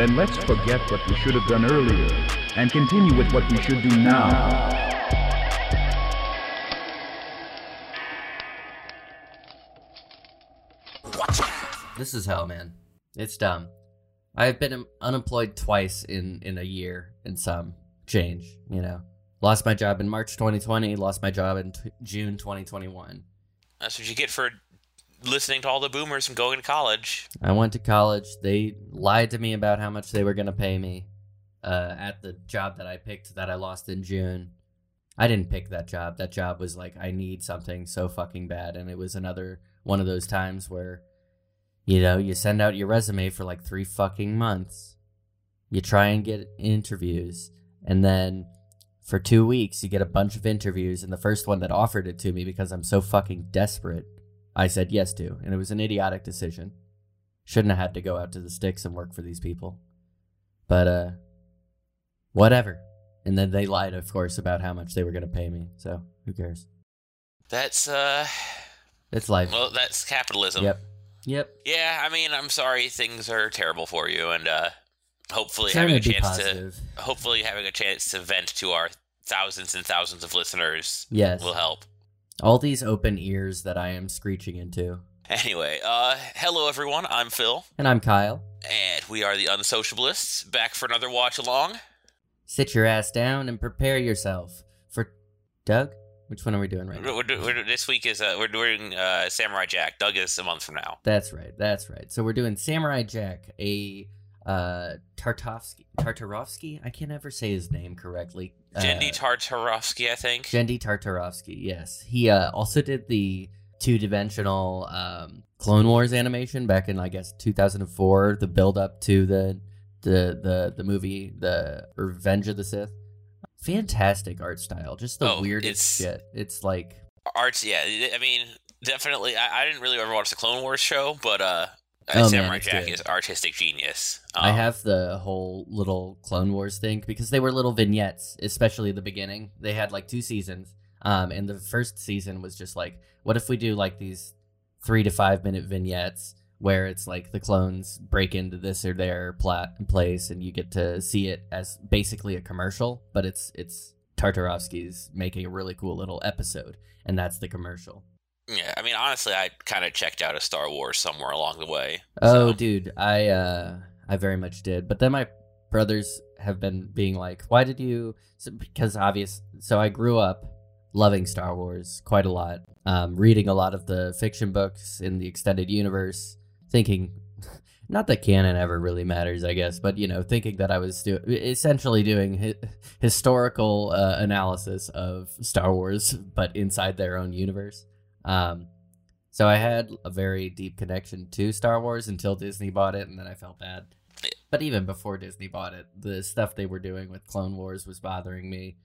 then let's forget what we should have done earlier and continue with what we should do now. This is hell, man. It's dumb. I've been unemployed twice in in a year and some change. You know, lost my job in March 2020. Lost my job in t- June 2021. That's what you get for listening to all the boomers and going to college. I went to college. They lied to me about how much they were going to pay me uh, at the job that I picked that I lost in June. I didn't pick that job. That job was like, I need something so fucking bad. And it was another one of those times where, you know, you send out your resume for like three fucking months. You try and get interviews. And then for two weeks, you get a bunch of interviews. And the first one that offered it to me because I'm so fucking desperate I said yes to, and it was an idiotic decision. Shouldn't have had to go out to the sticks and work for these people. But, uh, whatever. And then they lied, of course, about how much they were going to pay me. So, who cares? That's, uh, It's life. well, that's capitalism. Yep. Yep. Yeah, I mean, I'm sorry things are terrible for you, and uh, hopefully Trying having a chance positive. to hopefully having a chance to vent to our thousands and thousands of listeners Yes. will help. All these open ears that I am screeching into. Anyway, uh, hello everyone. I'm Phil, And I'm Kyle. and we are the Unsocialists, back for another watch along. Sit your ass down and prepare yourself for Doug. Which one are we doing right now? We're, do- we're, this week is uh, we're doing uh, Samurai Jack. Doug is a month from now. That's right. That's right. So we're doing Samurai Jack, a uh Tartovsky Tartarovsky. I can never say his name correctly. Uh, Genndy Tartarovsky, I think. Genndy Tartarovsky. Yes, he uh, also did the two-dimensional um, Clone Wars animation back in I guess 2004. The build-up to the the the the movie, the Revenge of the Sith. Fantastic art style. Just the Oh, weirdest it's- shit. It's like Arts, yeah. I mean, definitely. I, I didn't really ever watch the Clone Wars show, but uh, Oh, Samurai it's Jack good. is artistic genius. I Um, have the whole little Clone Wars thing because they were little vignettes, especially the beginning. They had like two seasons. Um, and the first season was just like, what if we do like these three to five minute vignettes where it's like the clones break into this or their plat place and you get to see it as basically a commercial, but it's it's Tartarovsky's making a really cool little episode, and that's the commercial. Yeah, I mean, honestly, I kind of checked out of Star Wars somewhere along the way. Oh, dude, I uh, I very much did. But then my brothers have been being like, "Why did you?" So, because obvious. So I grew up loving Star Wars quite a lot, um, reading a lot of the fiction books in the extended universe, thinking. Not that canon ever really matters, I guess, but you know, thinking that I was do- essentially doing hi- historical uh, analysis of Star Wars, but inside their own universe. Um, so I had a very deep connection to Star Wars until Disney bought it, and then I felt bad. But even before Disney bought it, the stuff they were doing with Clone Wars was bothering me.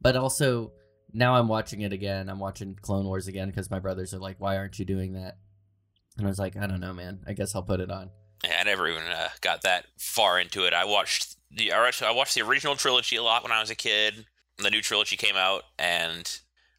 But also, now I'm watching it again. I'm watching Clone Wars again because my brothers are like, "Why aren't you doing that?" And I was like, "I don't know, man. I guess I'll put it on." Yeah, I never even uh, got that far into it. I watched the I watched- I watched the original trilogy a lot when I was a kid. The new trilogy came out, and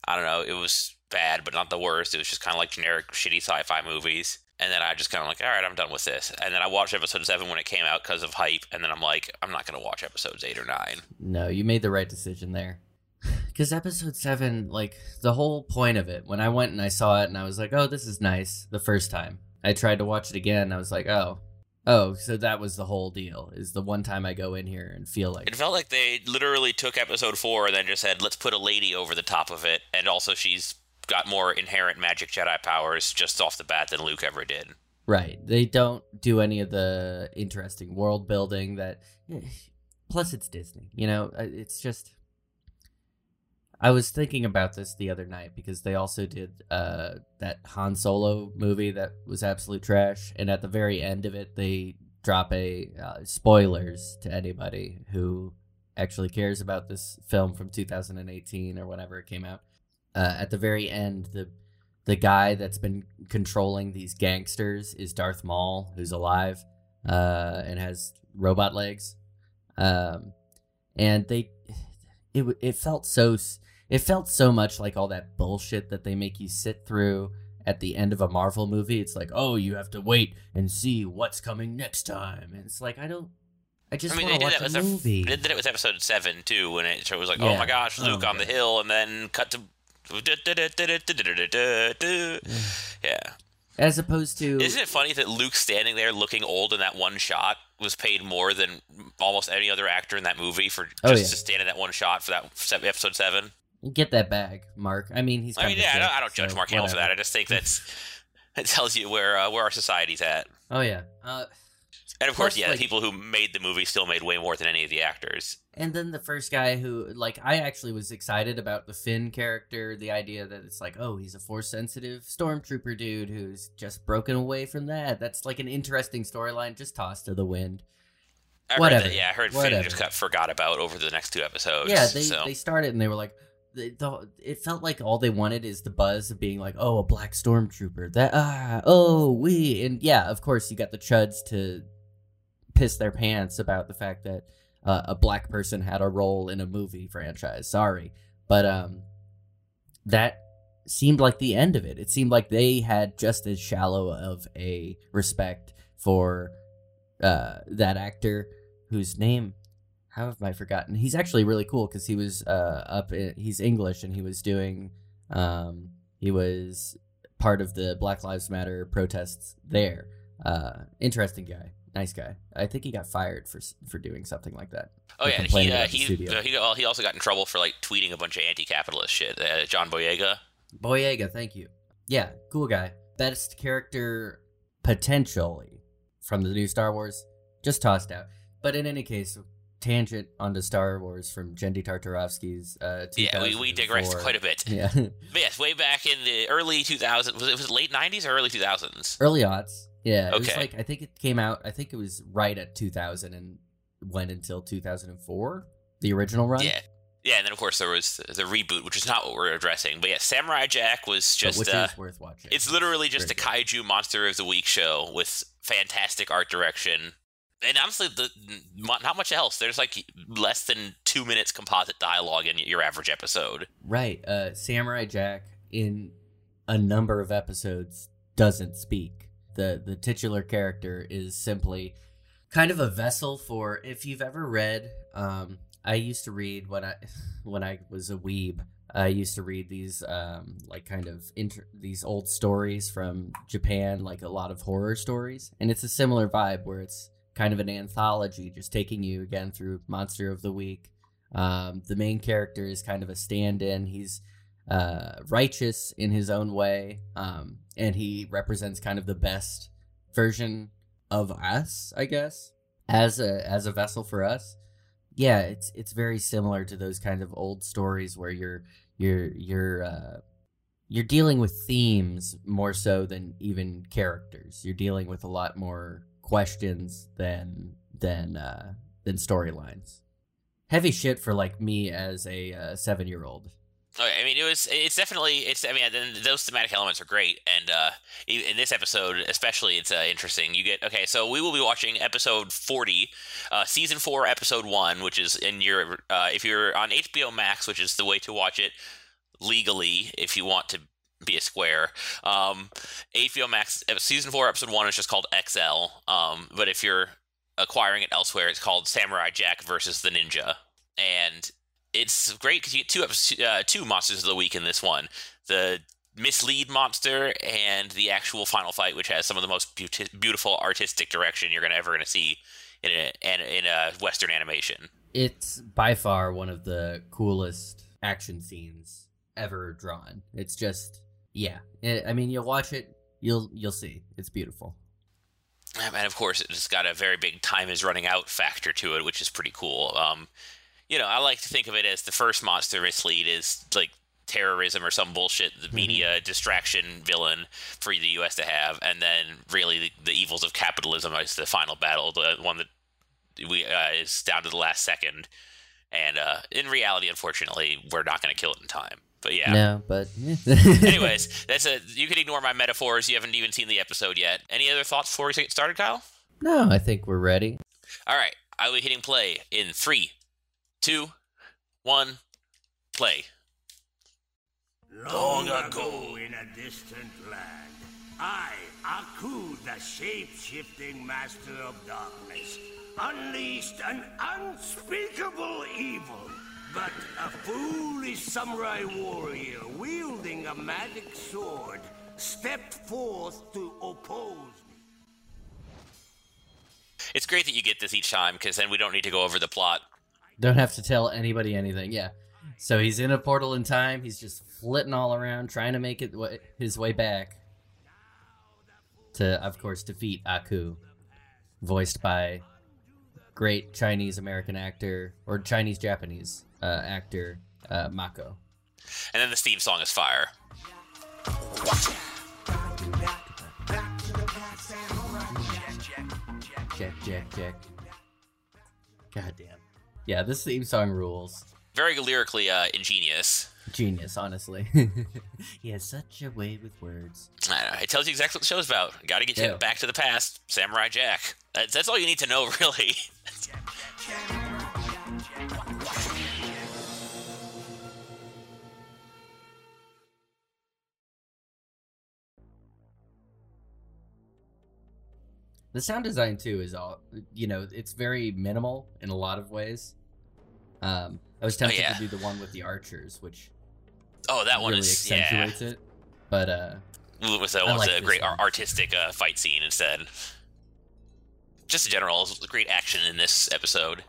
I don't know, it was bad, but not the worst. It was just kind of like generic, shitty sci-fi movies. And then I just kind of like, all right, I'm done with this. And then I watched episode seven when it came out because of hype. And then I'm like, I'm not gonna watch episodes eight or nine. No, you made the right decision there. Because episode seven, like the whole point of it, when I went and I saw it and I was like, oh, this is nice the first time. I tried to watch it again I was like, oh, oh, so that was the whole deal. Is the one time I go in here and feel like, It felt like they literally took episode four and then just said, let's put a lady over the top of it. And also, she's got more inherent magic Jedi powers just off the bat than Luke ever did. right? They don't do any of the interesting world building that. Plus, it's Disney. You know, uh, it's just. I was thinking about this the other night because they also did uh, that Han Solo movie that was absolute trash, and at the very end of it, they drop a uh, spoilers to anybody who actually cares about this film from 2018 or whenever it came out. Uh, at the very end, the the guy that's been controlling these gangsters is Darth Maul, who's alive uh, and has robot legs. Um, and they, it it felt so it felt so much like all that bullshit that they make you sit through at the end of a Marvel movie. It's like, oh, you have to wait and see what's coming next time, and it's like I don't I just I mean, they did watch that a with movie. They did it with episode seven too, when it was like, oh my gosh, Oh, Luke on the hill, and then cut to. Yeah. As opposed to Isn't it funny that Luke standing there looking old in that one shot was paid more than almost any other actor in that movie for just Oh, yeah. to stand in that one shot for that episode seven? get that bag, Mark. I mean, he's. I mean, yeah, I a don't, I don't judge so Mark Hamill for that. I just think that's it tells you where uh, where our society's at. Oh yeah. Uh, And of course, Plus, yeah, like- the people who made the movie still made way more than any of the actors. And then the first guy who, like, I actually was excited about the Finn character. The idea that it's like, oh, he's a force sensitive stormtrooper dude who's just broken away from that. That's like an interesting storyline, just tossed to the wind. I Whatever. that. Yeah, I heard Finn just got forgot about over the next two episodes. yeah, they so. they started and they were like, the, the, it felt like all they wanted is the buzz of being like, oh, a black stormtrooper. That ah, oh, we and yeah, of course you got the chuds to piss their pants about the fact that uh, a black person had a role in a movie franchise. Sorry, but um, that seemed like the end of it. It seemed like they had just as shallow of a respect for uh, that actor whose name how have I forgotten? He's actually really cool because he was uh, up. In, he's English and he was doing. Um, he was part of the Black Lives Matter protests there. Uh, interesting guy, nice guy. I think he got fired for for doing something like that. Oh yeah, he uh, he, uh, he well, he also got in trouble for like tweeting a bunch of anti-capitalist shit. Uh, John Boyega. Boyega, thank you. Yeah, cool guy. Best character potentially from the new Star Wars, just tossed out. But in any case, tangent onto Star Wars from Genndy Tartarovsky's. Uh, Yeah, we, we digressed quite a bit. Yeah, But yes, way back in the early 2000s. Was it, was it late 90s or early 2000s? early aughts. Yeah, it was Okay. like I think it came out. I think it was right at 2000 and went until 2004. The original run. Yeah. Yeah, and then of course there was the reboot, which is not what we're addressing. But yeah, Samurai Jack was just which uh, is worth watching. it's literally just a Very kaiju monster of the week show with fantastic art direction. And honestly, the, not much else. There's like less than two minutes composite dialogue in your average episode. Right. Uh, Samurai Jack in a number of episodes doesn't speak. The the titular character is simply kind of a vessel for if you've ever read um I used to read when I when I was a weeb. I used to read these um like kind of inter- these old stories from Japan, like a lot of horror stories, and it's a similar vibe where it's kind of an anthology, just taking you again through Monster of the Week. Um, the main character is kind of a stand-in. He's uh, righteous in his own way, um, and he represents kind of the best version of us, I guess, as a as a vessel for us. Yeah, it's it's very similar to those kind of old stories where you're you're you're uh, you're dealing with themes more so than even characters. You're dealing with a lot more questions than than uh, than storylines. Heavy shit for like me as a uh, seven year old. Oh, I mean, it was. It's definitely. It's. I mean, those thematic elements are great, and uh, in this episode, especially, it's uh, interesting. You get okay. So we will be watching episode forty, uh, season four, episode one, which is in your. Uh, if you're on HBO Max, which is the way to watch it legally, if you want to be a square. Um, HBO Max uh, season four, episode one is just called XL. Um, but if you're acquiring it elsewhere, it's called Samurai Jack versus the Ninja, and it's great because you get two episodes, uh, two monsters of the week in this one: the mislead monster and the actual final fight, which has some of the most beauti- beautiful artistic direction you're gonna ever gonna see in a, in a Western animation. It's by far one of the coolest action scenes ever drawn. It's just yeah. I I mean, you'll watch it, you'll you'll see. It's beautiful. and of course it's got a very big time is running out factor to it which is pretty cool um you know i like to think of it as the first monster mislead is like terrorism or some bullshit the media distraction villain for the us to have and then really the, the evils of capitalism is the final battle the one that we uh, is down to the last second and uh in reality unfortunately we're not going to kill it in time but yeah No, but anyways that's a you can ignore my metaphors you haven't even seen the episode yet any other thoughts before we get started kyle no, I think we're ready. All right, I will be hitting play in three, two, one, play. Long ago in a distant land, I, Aku, the shape-shifting master of darkness, unleashed an unspeakable evil. But a foolish samurai warrior wielding a magic sword stepped forth to oppose me. It's great that you get this each time because then we don't need to go over the plot. Don't have to tell anybody anything. Yeah. So he's in a portal in time. He's just flitting all around, trying to make it wa- his way back to, of course, defeat Aku, voiced by great Chinese American actor or Chinese Japanese uh, actor uh, Mako. And then the theme song is fire. Jack, Jack, Jack. God damn. Yeah, this theme song rules. Very lyrically uh, ingenious. Genius, honestly. he has such a way with words. I know. It tells you exactly what the show's about. Got to get you back to the past. Samurai Jack. That's, that's all you need to know, really. The sound design too is all you know. It's very minimal in a lot of ways. Um, I was tempted yeah. to do the one with the archers, which Oh, that one really is yeah. accentuates it. But uh, was a, I with like a great one. artistic uh, fight scene instead. Just in general, great action in this episode.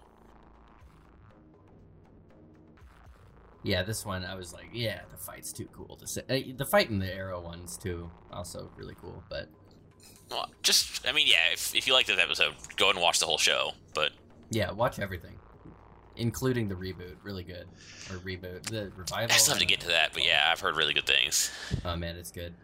yeah, this one I was like, yeah, the fight's too cool to say. The fight in the arrow ones too, also really cool. But Well, just, I mean, yeah, if, if you like this episode, go and watch the whole show. But yeah, watch everything, including the reboot. Really good, or reboot the revival. I still have to get to that. But yeah, I've heard really good things. Oh man, it's good.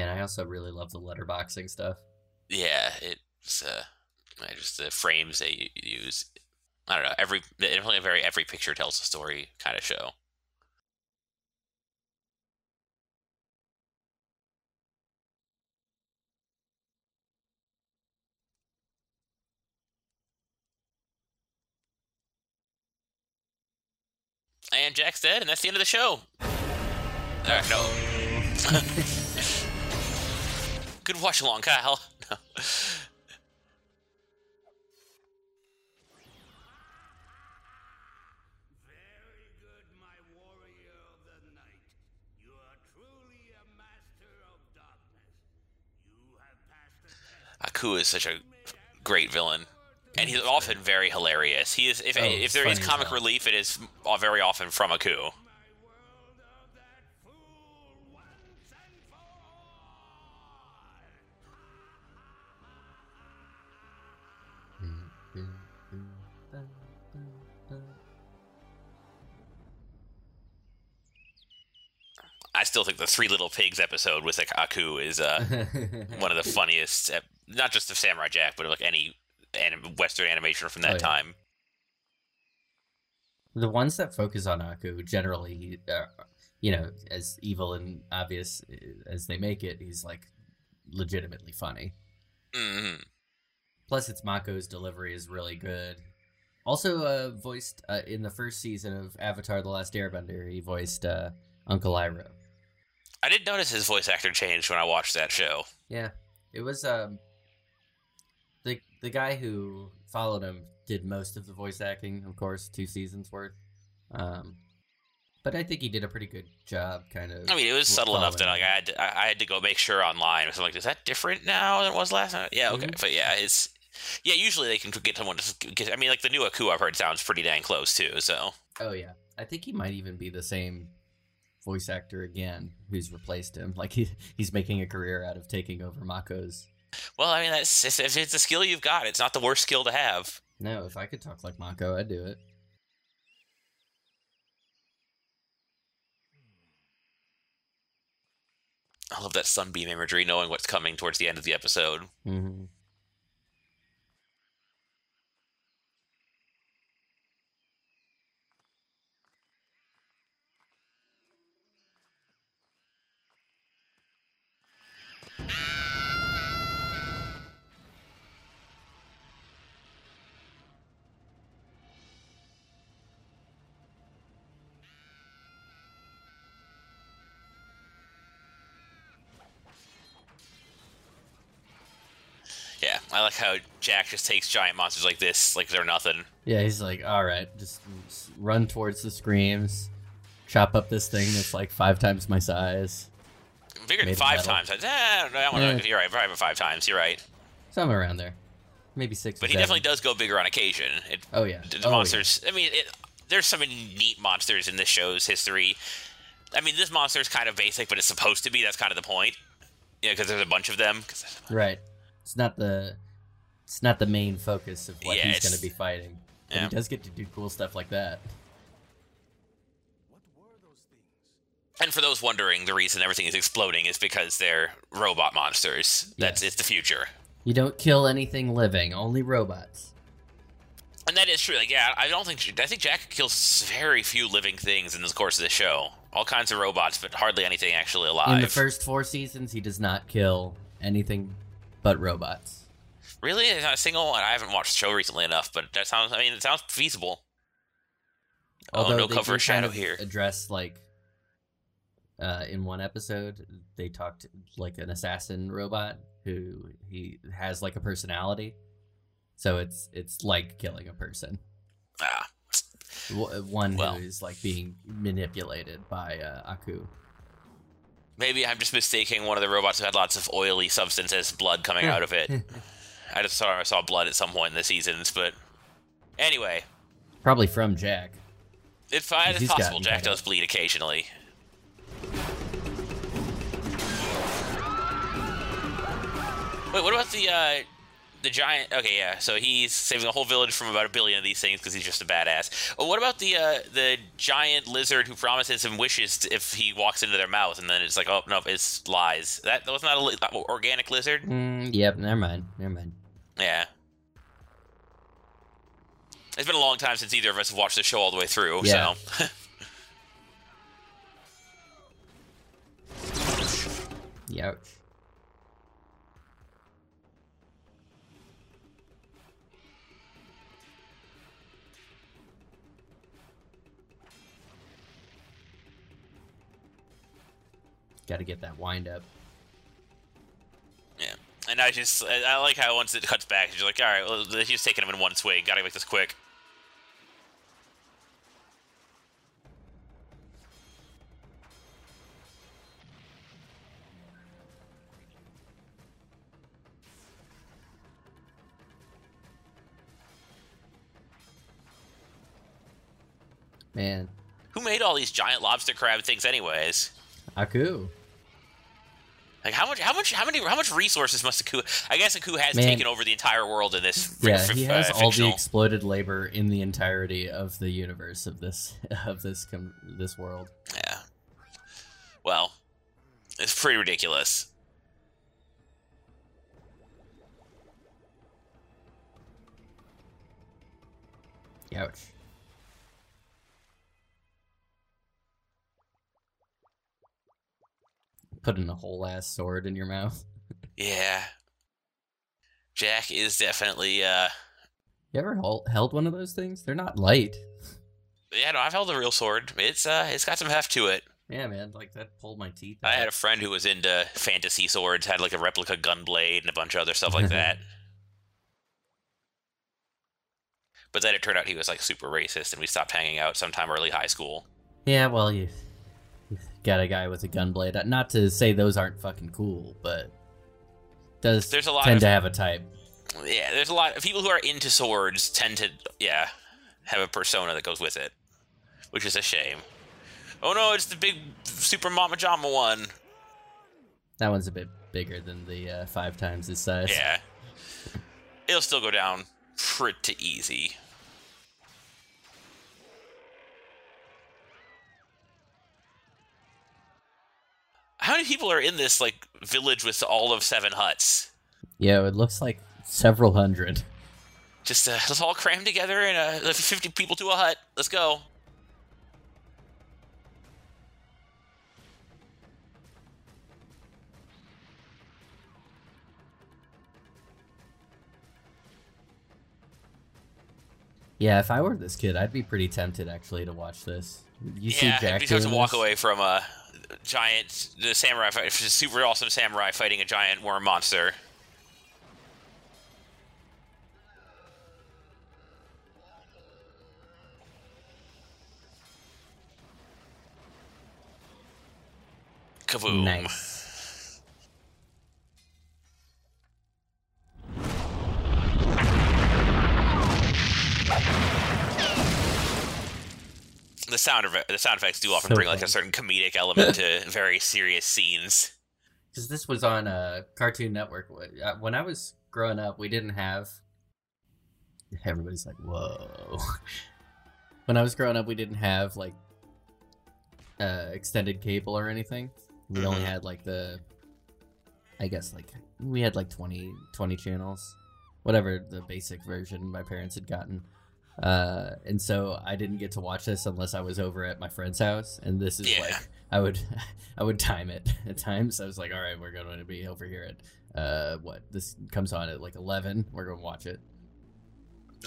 And I also really love the letterboxing stuff. Yeah, it's uh, I just the frames they use. I don't know. Every definitely a very every picture tells a story kind of show. And Jack's dead, and that's the end of the show. Uh, no. Good watch along, Kyle. No. Very good, my warrior of the night. You are truly a master of darkness. You have passed the test. Aku is such a great villain, and he's often very hilarious. He is if Oh, if there is comic relief, it is uh, very often from Aku. I still think the Three Little Pigs episode with like, Aku is uh, one of the funniest, not just of Samurai Jack, but of like any anim- Western animation from that Oh, yeah. time. the ones that focus on Aku generally, uh, you know, as evil and obvious uh, as they make it, he's like legitimately funny. hmm Plus, it's Mako's delivery is really good. Also, uh, voiced uh, in the first season of Avatar: The Last Airbender, he voiced uh, Uncle Iroh. I did notice his voice actor changed when I watched that show. Yeah, it was um the the guy who followed him did most of the voice acting, of course, two seasons worth. Um, but I think he did a pretty good job, kind of. I mean, it was subtle enough that like I had to, I, I had to go make sure online. So I'm like, is that different now than it was last time? Yeah, okay, Mhm. but yeah, it's yeah. Usually they can get someone to get. I mean, like the new Aku I've heard sounds pretty dang close too. So Oh yeah, I think he might even be the same voice actor again who's replaced him. Like he he's making a career out of taking over Mako's. well, I mean, that's if it's a skill you've got, it's not the worst skill to have. No, if I could talk like Mako, I'd do it. I love that sunbeam imagery, knowing what's coming towards the end of the episode. hmm Yeah, I like how Jack just takes giant monsters like this, like they're nothing. Yeah, he's like, all right, just run towards the screams, chop up this thing that's like five times my size, Bigger than Made of five times. I, eh, that one, Yeah. You're right, probably five times. You're right. somewhere around there, maybe six. or But he seven. definitely does go bigger on occasion. It, Oh yeah, the Oh, yeah. monsters. I mean, it, there's some neat monsters in this show's history. I mean, this monster is kind of basic, but it's supposed to be. That's kind of the point. Yeah, because there's a bunch of them. Right. It's not the it's not the main focus of what Yeah, he's going to be fighting. But Yeah. he does get to do cool stuff like that. And for those wondering, the reason everything is exploding is because they're robot monsters. That's Yes. it's the future. You don't kill anything living, only robots. And that is true. Like, yeah, I don't think I think Jack kills very few living things in the course of the show. All kinds of robots, but hardly anything actually alive. In the first 4 seasons, he does not kill anything but robots. really, not a single. One. I haven't watched the show recently enough, but that sounds. I mean, it sounds feasible. Oh, Although oh, no cover shadow kind of here. Address like uh, in one episode, they talked like an assassin robot who he has like a personality. So it's it's like killing a person. Ah, One Well. who is like being manipulated by uh, Aku. maybe I'm just mistaking one of the robots who had lots of oily substance as blood coming out of it. I just saw I saw blood at some point in the seasons, but anyway, Probably from Jack. it's, fine. it's possible Jack does bleed occasionally. Wait, what about the uh, the giant? Okay, yeah. So he's saving a whole village from about a billion of these things because he's just a badass. Oh, what about the uh, the giant lizard who promises him wishes if he walks into their mouth, and then it's like, oh no, it's lies. That, that was not a li- organic lizard. Mm, yep, never mind. Never mind. Yeah. It's been a long time since either of us have watched the show all the way through, Yeah. so. Youch. Got to get that wind up. yeah. And I just, I I like how once it cuts back, you're like, all right, well, he's just taking him in one swing. Gotta make this quick. Man, Who made all these giant lobster crab things, anyways? Aku. Like how much, how much, how many, how much resources must Aku? I guess a Aku has Man. taken over the entire world in this. Yeah, f- he uh, has all the exploited labor in the entirety of the universe of this of this com- this world. Yeah. Well, it's pretty ridiculous. Ouch. Putting a whole ass sword in your mouth. Yeah. Jack is definitely uh You ever hol- held one of those things? They're not light. yeah, no, I've held a real sword. It's uh it's got some heft to it. Yeah, man, like that pulled my teeth. I had a friend who was into fantasy swords, had like a replica gun blade and a bunch of other stuff like that. but then it turned out he was like super racist and we stopped hanging out sometime early high school. Yeah, well, you got a guy with a gunblade. Not to say those aren't fucking cool, but does There's a lot tend of- to have a type. Yeah, there's a lot of people who are into swords tend to yeah, have a persona that goes with it. Which is a shame. Oh no, it's the big super Mama Jama one. That one's a bit bigger than the uh, five times his size. Yeah. It'll still go down pretty easy. How many people are in this like village with all of seven huts? Yeah, it looks like several hundred. Just uh, let's all cram together and uh, 50 people to a hut. Let's go. Yeah, if I were this kid, I'd be pretty tempted actually to watch this. You see yeah, Jack it'd be to walk away from a giant, the samurai fight, super awesome samurai fighting a giant worm monster. Kaboom. Nice. The sound of the sound effects do often So bring like a certain comedic element to very serious scenes. Because this was on a Cartoon Network. Uh, When I was growing up, we didn't have. Everybody's like, "Whoa!" when I was growing up, we didn't have like uh, extended cable or anything. We only Mhm. had like the, I guess like we had like 20, 20 channels, whatever the basic version my parents had gotten. Uh, and so I didn't get to watch this unless I was over at my friend's house, and this is Yeah. like I would I would time it at times. I was like, all right, we're going to be over here at uh what this comes on at like eleven. We're going to watch it.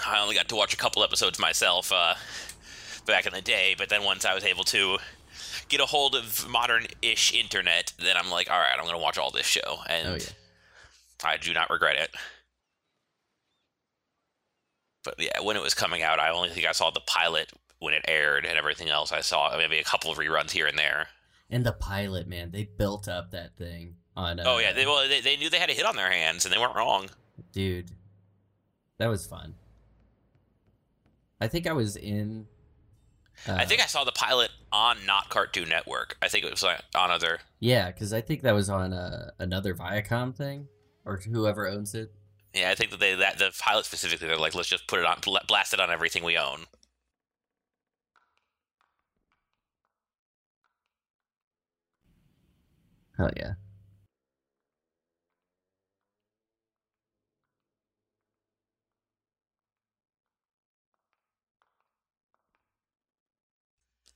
I only got to watch a couple episodes myself uh, back in the day, but then once I was able to get a hold of modern-ish internet, then I'm like, all right, I'm going to watch all this show, and Oh yeah, I do not regret it. But yeah, when it was coming out, I only think I saw the pilot when it aired, and everything else I saw maybe a couple of reruns here and there. and the pilot man, they built up that thing on. Uh, oh yeah, they, well, they, they knew they had a hit on their hands, and they weren't wrong. dude, that was fun. I think I was in. Uh, I think I saw the pilot on not Cartoon Network. I think it was like on other. yeah, because I think that was on uh, another Viacom thing, or whoever owns it. Yeah, I think that they that the pilot specifically, they're like, let's just put it on, blast it on everything we own. Hell yeah.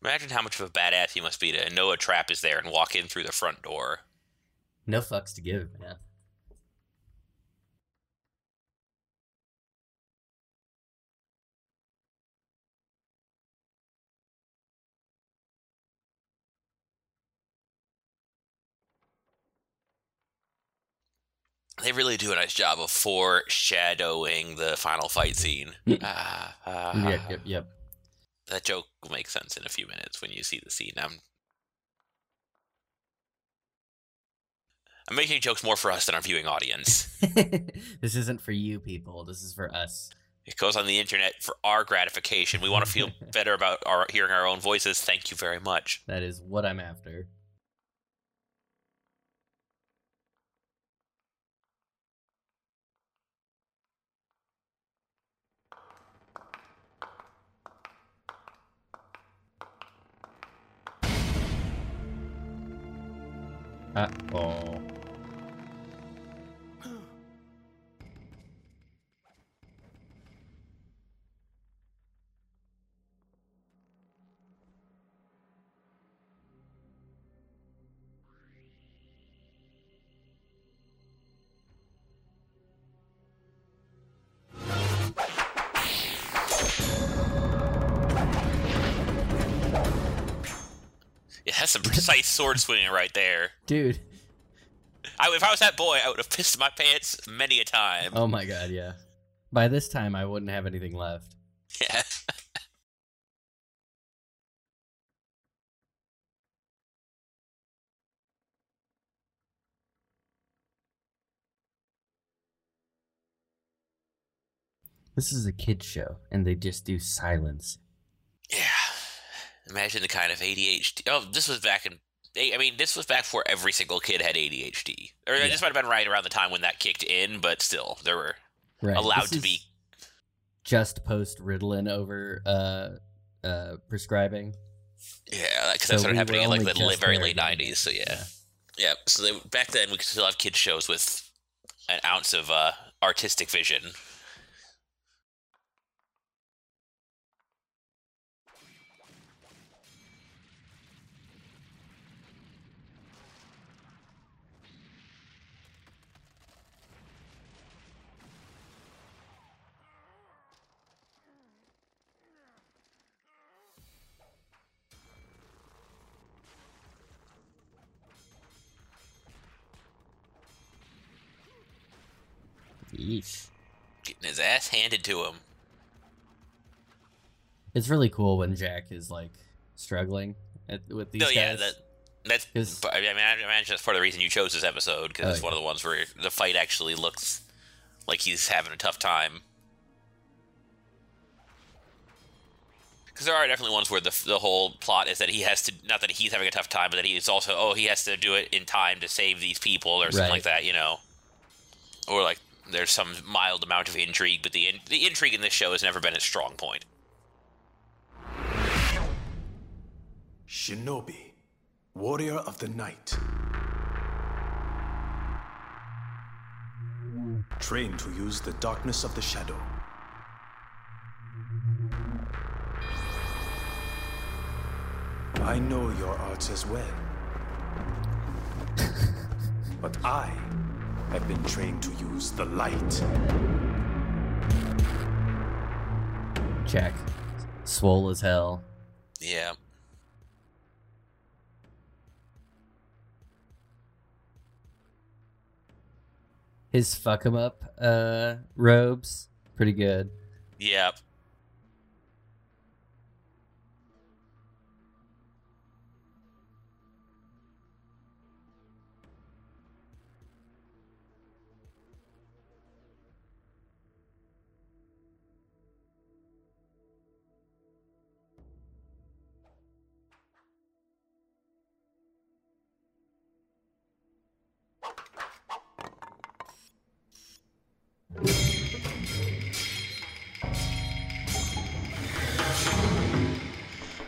Imagine how much of a badass he must be to know a trap is there and walk in through the front door. No fucks to give, man. They really do a nice job of foreshadowing the final fight scene. Ah, ah, Yep, yep, yep. That joke will make sense in a few minutes when you see the scene. I'm, I'm making jokes more for us than our viewing audience. this isn't for you people. This is for us. It goes on the internet for our gratification. We want to feel better about our hearing our own voices. Thank you very much. That is what I'm after. Uh oh. That's some precise sword swinging right there. Dude. I, if I was that boy, I would have pissed my pants many a time. Oh my god, yeah. By this time, I wouldn't have anything left. Yeah. This is a kid's show, and they just do silence. Yeah. Imagine the kind of ADHD. Oh, this was back in. I mean, this was back before every single kid had ADHD. Or Yeah. this might have been right around the time when that kicked in, but still, there were Right. allowed This to be. just post Ritalin over uh uh prescribing. Yeah, because So that started happening in like the very late '90s. it. So yeah. Yeah, so they, back then we could still have kids shows with an ounce of uh, artistic vision. Yeesh. Getting his ass handed to him. It's really cool when Jack is like struggling at, with these No, guys. yeah, that that's. I mean, I imagine that's part of the reason you chose this episode because Oh, it's one of the ones where the fight actually looks like he's having a tough time. Because there are definitely ones where the the whole plot is that he has to not that he's having a tough time, but that he's also oh he has to do it in time to save these people or something Right. like that, you know, or like there's some mild amount of intrigue, but the in, the intrigue in this show has never been its strong point. Shinobi, warrior of the night. Trained to use the darkness of the shadow. I know your arts as well. but I have been trained to use the light. Jack, swole as hell. Yeah. His fuck him up uh, robes, pretty good. Yep.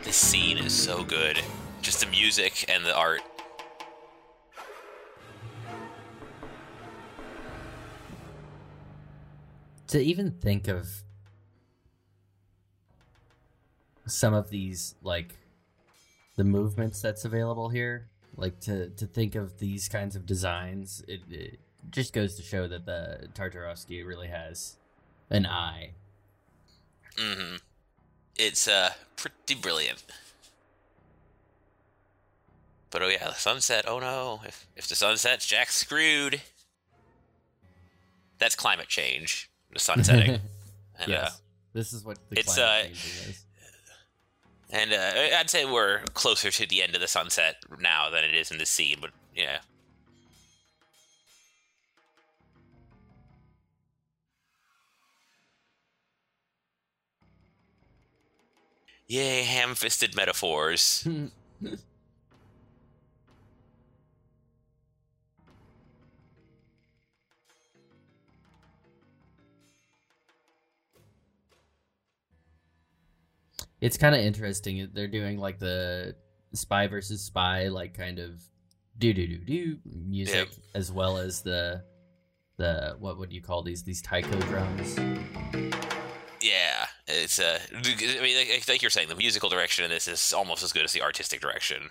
This scene is so good. Just the music and the art. to even think of some of these like the movements that's available here like to to think of these kinds of designs it, it just goes to show that the tartarovsky really has an eye hmm It's uh pretty brilliant. But oh yeah, the sunset. Oh no! If if the sun sets, Jack's screwed. That's climate change. The sun setting. and, yes uh, this is what the it's, climate uh, is and uh, I'd say we're closer to the end of the sunset now than it is in the scene. But yeah. Yay, ham-fisted metaphors. it's kind of interesting they're doing like the spy versus spy like kind of do do do do music as well as the the what would you call these these taiko drums? Yeah, it's uh, I mean, like, like you're saying, the musical direction in this is almost as good as the artistic direction.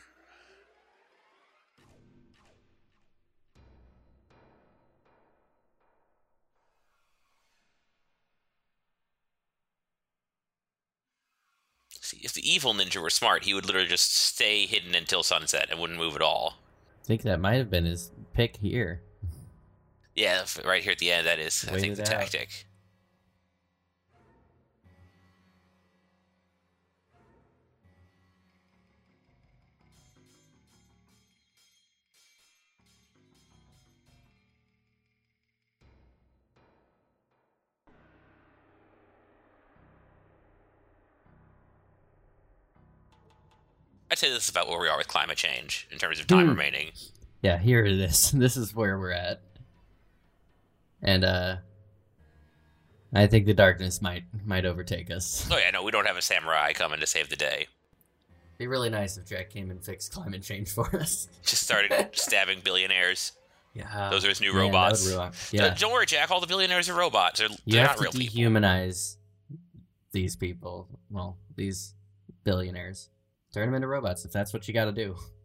See, if the evil ninja were smart, he would literally just stay hidden until sunset and wouldn't move at all. i think that might have been his pick here Yeah, right here at the end, that is, I think, the out. tactic. I'd say this is about where we are with climate change in terms of time Hmm. remaining. yeah here it is this is where we're at and uh i think the darkness might might overtake us Oh yeah, no, we don't have a samurai coming to save the day. Be really nice if Jack came and fixed climate change for us. Just started stabbing billionaires. Yeah, Those are his new would robots. Yeah, Don't worry, Jack. All the billionaires are robots. They're, you they're have to real people. dehumanize these people. Well, these billionaires. Turn them into robots if that's what you got to do.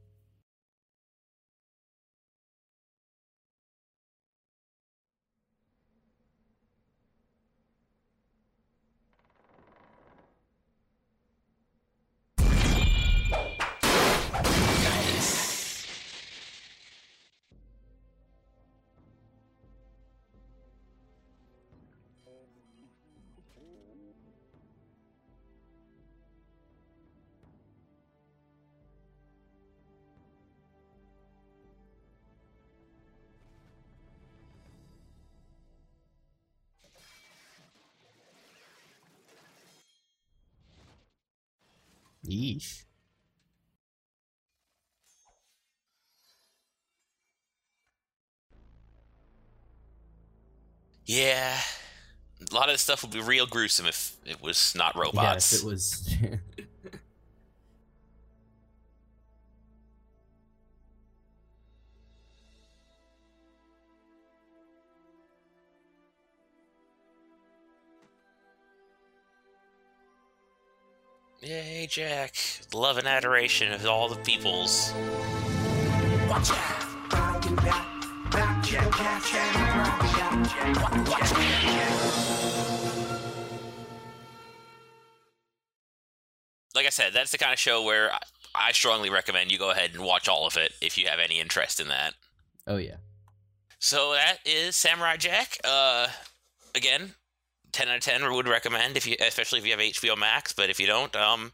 Yeah. A lot of this stuff would be real gruesome if it was not robots. if it was. Yay, Jack. Love and adoration of all the peoples. Like I said, that's the kind of show where I strongly recommend you go ahead and watch all of it if you have any interest in that. oh yeah. So that is Samurai Jack. Uh, again, ten out of ten would recommend if you, especially if you have HBO Max. But if you don't, um,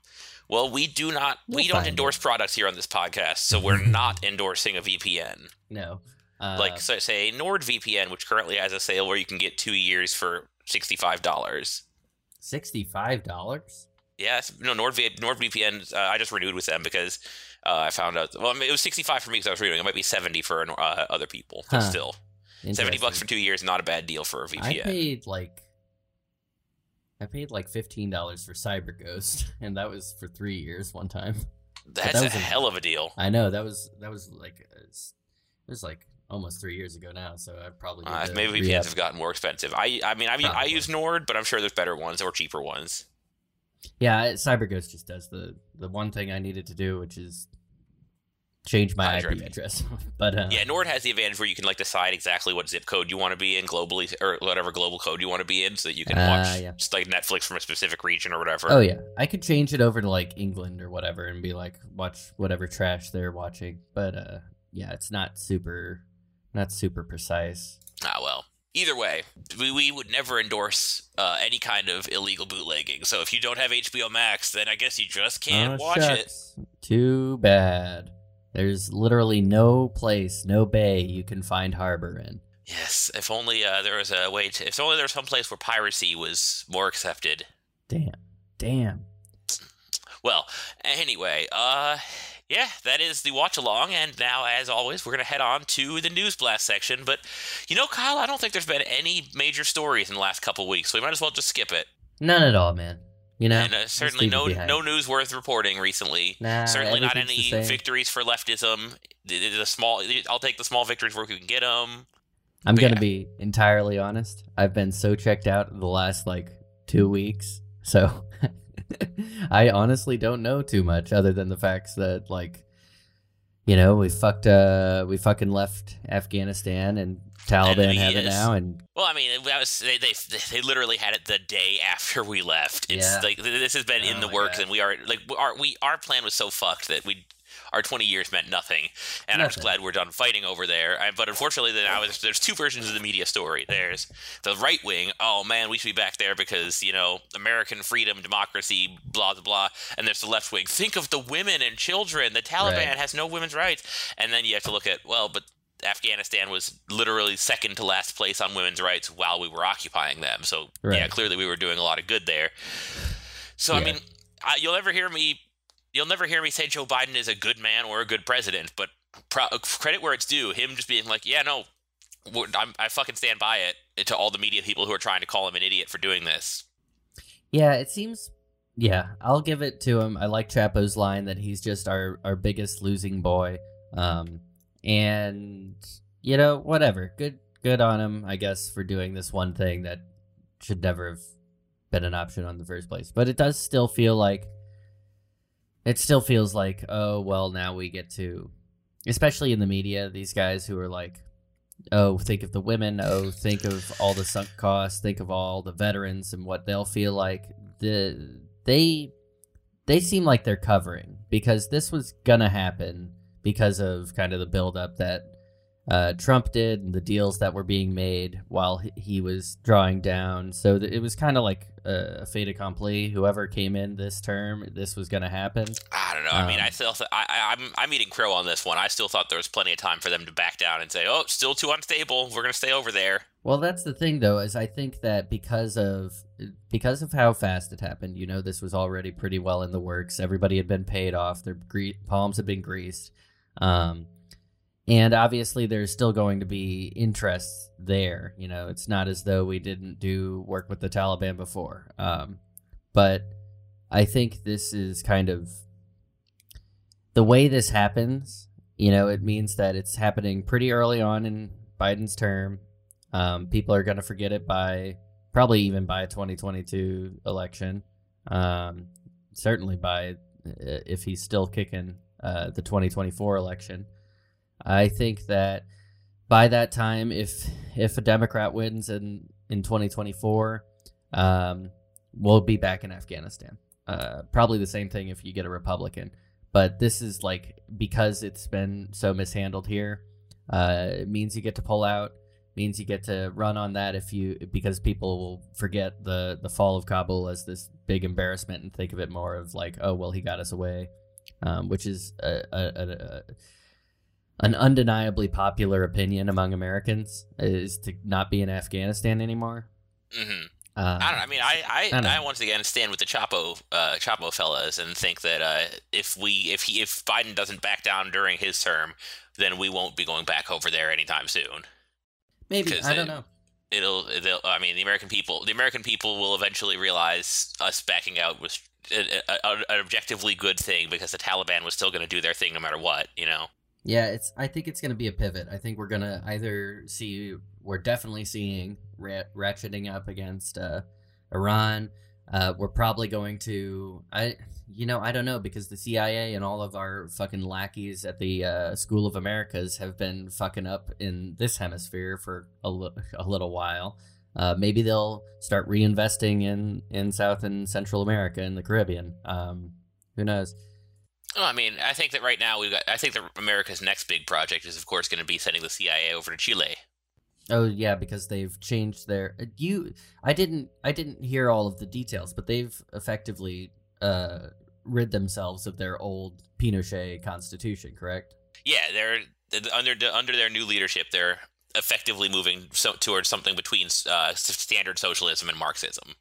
well, we do not, We'll we don't find endorse products here on this podcast, so we're not endorsing a VPN. No. Uh, like so say NordVPN, which currently has a sale where you can get two years for sixty five dollars. sixty-five dollars. Yes, no NordV, NordVPN. Uh, I just renewed with them because uh, I found out. Well, I mean, it was sixty five for me because I was renewing. It might be seventy for uh, other people, but Huh. still, seventy bucks for two years, not a bad deal for a VPN. I paid like. I paid like fifteen dollars for CyberGhost, and that was for three years one time. That's that a was a- hell of a deal. I know that was that was like uh, it was like almost three years ago now, so I probably Uh, maybe VPNs have gotten more expensive. I, I mean, I, I use Nord, but I'm sure there's better ones or cheaper ones. Yeah, CyberGhost just does the the one thing I needed to do, which is change my IP IP. address. but uh, Yeah, Nord has the advantage where you can like decide exactly what zip code you want to be in globally, or whatever global code you want to be in, so that you can Ah, watch yeah. like Netflix from a specific region or whatever. Oh yeah, I could change it over to like England or whatever, and be like, watch whatever trash they're watching. But uh, yeah, it's not super, not super precise. Ah, well. Either way, we, we would never endorse uh, any kind of illegal bootlegging. So if you don't have HBO Max, then I guess you just can't Oh, watch it. Too bad. There's literally no place, no bay you can find harbor in. Yes, if only uh, there was a way to. If only there was some place where piracy was more accepted. Damn, damn. Well, anyway, uh, yeah, that is the watch along, and now, as always, we're gonna head on to the news blast section. But you know, Kyle, I don't think there's been any major stories in the last couple weeks, so we might as well just skip it. None at all, man. You know, and uh, certainly no no news worth reporting recently. Nah, certainly not any victories for leftism. The- the small, I'll take the small victories where we can get them. I'm But gonna yeah. be entirely honest. I've been so checked out the last like two weeks, so I honestly don't know too much other than the facts that like, you know, we fucked, uh, we fucking left Afghanistan and Taliban And have it now, and Well, I mean, that was they, they they literally had it the day after we left. It's Yeah. like this has been in Oh the works, God. and we are like our we our plan was so fucked that we our 20 years meant nothing, and I'm just glad we're done fighting over there. I, but unfortunately, then I there's two versions of the media story. There's the right wing, oh man, we should be back there because you know American freedom, democracy, blah blah blah, and there's the left wing. Think of the women and children. The Taliban Right. has no women's rights, and then you have to look at well, but Afghanistan was literally second to last place on women's rights while we were occupying them. So yeah, clearly we were doing a lot of good there. So I mean, I, you'll never hear me. You'll never hear me say Joe Biden is a good man or a good president, but pro- credit where it's due. Him just being like, yeah, no, I'm, I fucking stand by it. To all the media people who are trying to call him an idiot for doing this. yeah, it seems yeah, I'll give it to him. I like Chapo's line that he's just our our biggest losing boy. Um, and you know, whatever. Good good on him, I guess, for doing this one thing that should never have been an option on the first place. But it does still feel like it still feels like, oh well, now we get to especially in the media, these guys who are like, oh, think of the women, oh, think of all the sunk costs, think of all the veterans and what they'll feel like. The they they seem like they're covering because this was gonna happen because of kind of the buildup that uh, Trump did and the deals that were being made while he- was drawing down. So th- it was kind of like a, a fait accompli. Whoever came in this term, this was going to happen. I don't know. I mean, Um, I still, th- I, I, I'm, I'm eating crow on this one. I still thought there was plenty of time for them to back down and say, "Oh, still too unstable. We're gonna stay over there." Well, that's the thing, though, is I think that because of because of how fast it happened, you know, this was already pretty well in the works. Everybody had been paid off; their gre- palms had been greased, um, and obviously, there's still going to be interest there. You know, it's not as though we didn't do work with the Taliban before, um, but I think this is kind of the way this happens. You know, it means that it's happening pretty early on in Biden's term. Um, people are going to forget it by probably even by a 2022 election. Um, certainly by uh, if he's still kicking uh, the 2024 election. I think that by that time, if if a Democrat wins in in 2024, um, we'll be back in Afghanistan. Uh, probably the same thing if you get a Republican. But this is like because it's been so mishandled here. Uh, it means you get to pull out. Means you get to run on that if you because people will forget the the fall of Kabul as this big embarrassment and think of it more of like oh well he got us away, um, which is a, a, a, an undeniably popular opinion among Americans is to not be in Afghanistan anymore. hmm Um, I don't. I mean, I, I, I I, once again stand with the Chapo, uh, Chapo fellas, and think that uh, if we, if he, if Biden doesn't back down during his term, then we won't be going back over there anytime soon. Maybe I don't know. It'll, they'll, I mean, the American people, the American people will eventually realize us backing out was an objectively good thing because the Taliban was still going to do their thing no matter what. You know. Yeah, it's. I think it's going to be a pivot. I think we're going to either see. We're definitely seeing rat, ratcheting up against uh, Iran. Uh, we're probably going to. I. You know, I don't know because the CIA and all of our fucking lackeys at the uh, School of Americas have been fucking up in this hemisphere for a little while. Uh, maybe they'll start reinvesting in in South and Central America and the Caribbean. Um, who knows? Well, I mean, I think that right now we've got. I think that America's next big project is, of course, going to be sending the CIA over to Chile. Oh yeah, because they've changed their uh, you. I didn't. I didn't hear all of the details, but they've effectively uh, rid themselves of their old Pinochet constitution. Correct? Yeah, they're under under their new leadership. They're effectively moving so, towards something between uh, standard socialism and Marxism.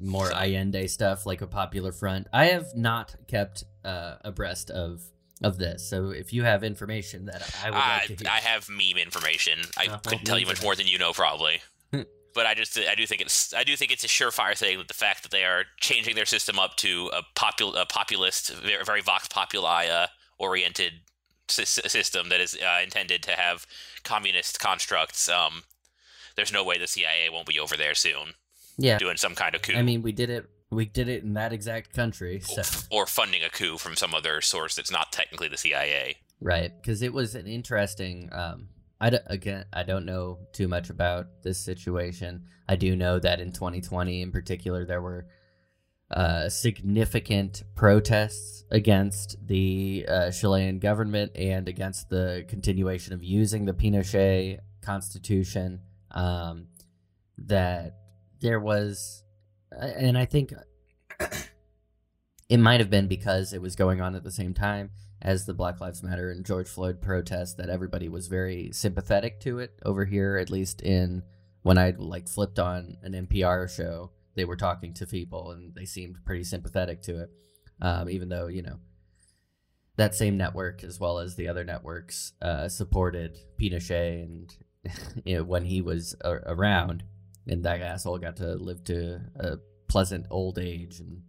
More So- Allende stuff, like a Popular Front. I have not kept uh, abreast of of this, so if you have information that I would I, to hear, I have meme information. I Uh, couldn't tell you much more than you know, probably. but I just I do think it's I do think it's a surefire thing that the fact that they are changing their system up to a popul a populist, very, very vox populi uh, oriented sys- system that is uh, intended to have communist constructs. Um, there's no way the CIA won't be over there soon yeah. doing some kind of coup. I mean, we did it. We did it in that exact country. So or funding a coup from some other source that's not technically the CIA. Right, because it was an interesting. Um, I d- again, I don't know too much about this situation. I do know that in 2020, in particular, there were uh, significant protests against the uh, Chilean government and against the continuation of using the Pinochet constitution. Um, that there was, and I think it might have been because it was going on at the same time as the Black Lives Matter and George Floyd protests that everybody was very sympathetic to it over here, at least in when I like flipped on an NPR show, they were talking to people and they seemed pretty sympathetic to it. Um, even though, you know, that same network as well as the other networks uh, supported Pinochet and you know, when he was a- around and that asshole got to live to a pleasant old age and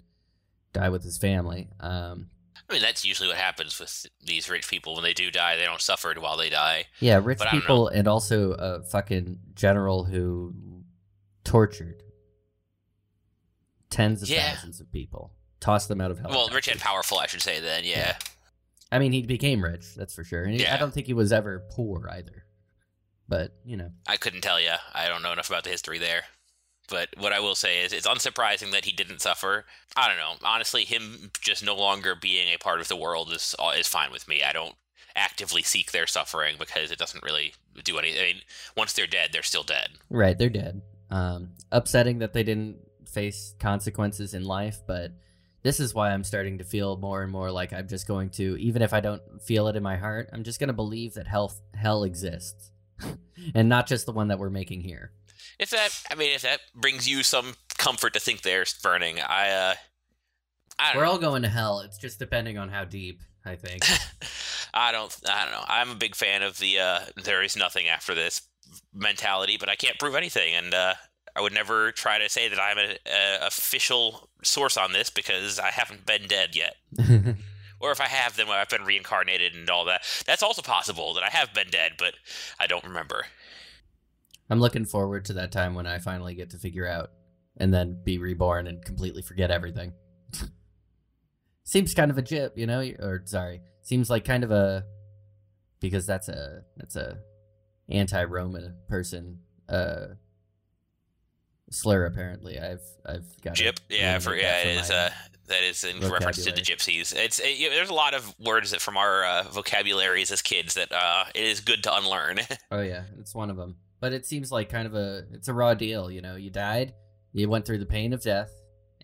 die with his family. Um, I mean, that's usually what happens with these rich people. When they do die, they don't suffer while they die. yeah, rich But I don't people, and also a fucking general who tortured tens of Yeah. thousands of people, tossed them out of hell. Well, rich and powerful, I should say. Then, yeah. I mean, he became rich, that's for sure. And he- I don't think he was ever poor either. But you know, I couldn't tell you. I don't know enough about the history there. But what I will say is, it's unsurprising that he didn't suffer. I don't know. Honestly, him just no longer being a part of the world is is fine with me. I don't actively seek their suffering because it doesn't really do anything. I mean, once they're dead, they're still dead. right? They're dead. Um, upsetting that they didn't face consequences in life, but this is why I'm starting to feel more and more like I'm just going to, even if I don't feel it in my heart, I'm just going to believe that hell hell exists, and not just the one that we're making here. If that, I mean, if that brings you some comfort to think they're burning, I, uh, I don't We're know. all going to hell. It's just depending on how deep. I think. I don't. I don't know. I'm a big fan of the uh, "there is nothing after this" mentality, but I can't prove anything, and uh, I would never try to say that I'm an official source on this because I haven't been dead yet. Or if I have, then I've been reincarnated and all that. That's also possible that I have been dead, but I don't remember. I'm looking forward to that time when I finally get to figure out and then be reborn and completely forget everything. Seems kind of a jip, you know, or sorry, seems like kind of a because that's a that's a anti-Roman person uh slur apparently. I've I've got Gyp, yeah, for, yeah, that it is. Uh, that is in reference to the gypsies. It's it, you know, there's a lot of words that from our uh, vocabularies as kids that uh, it is good to unlearn. Oh yeah, it's one of them. But it seems like kind of a it's a raw deal, you know. You died, you went through the pain of death,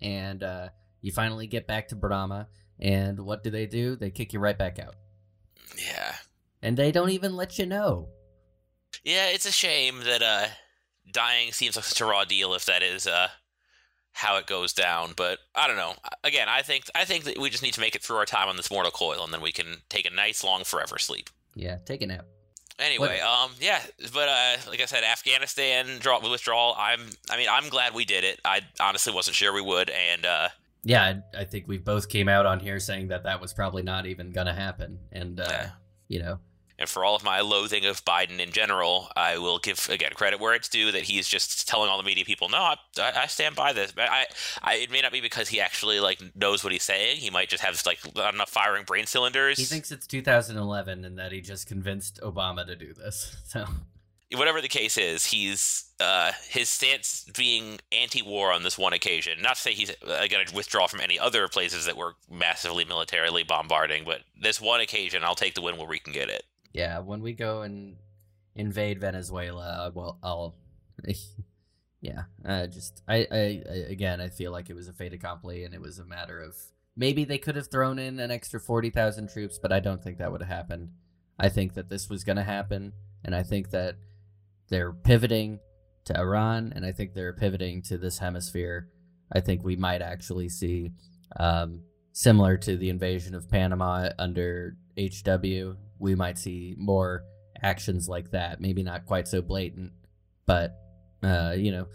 and uh, you finally get back to Brahma. And what do they do? They kick you right back out, yeah. and they don't even let you know. Yeah, it's a shame that uh, dying seems like such a raw deal if that is uh, how it goes down. But I don't know. Again, I think I think that we just need to make it through our time on this mortal coil, and then we can take a nice long forever sleep. Yeah, take a nap. Anyway, um, yeah, but uh, like I said, Afghanistan draw withdrawal. I'm, I mean, I'm glad we did it. I honestly wasn't sure we would, and uh, Yeah, I, I think we both came out on here saying that that was probably not even gonna happen, and uh, Yeah. you know, and for all of my loathing of Biden in general, I will give again credit where it's due that he's just telling all the media people, no, I, I stand by this. But I, I, it may not be because he actually like knows what he's saying. He might just have like not enough firing brain cylinders. he thinks it's 2011 and that he just convinced Obama to do this. So whatever the case is, he's uh, his stance being anti-war on this one occasion. Not to say he's uh, going to withdraw from any other places that we're massively militarily bombarding, but this one occasion, I'll take the win where we can get it. Yeah, when we go and invade Venezuela, well, I'll. yeah, uh, just I, I, I again, I feel like it was a fait accompli, and it was a matter of maybe they could have thrown in an extra forty thousand troops, but I don't think that would have happened. I think that this was going to happen, and I think that they're pivoting to Iran, and I think they're pivoting to this hemisphere. I think we might actually see, um, similar to the invasion of Panama under HW, we might see more actions like that. Maybe not quite so blatant, but uh, you know,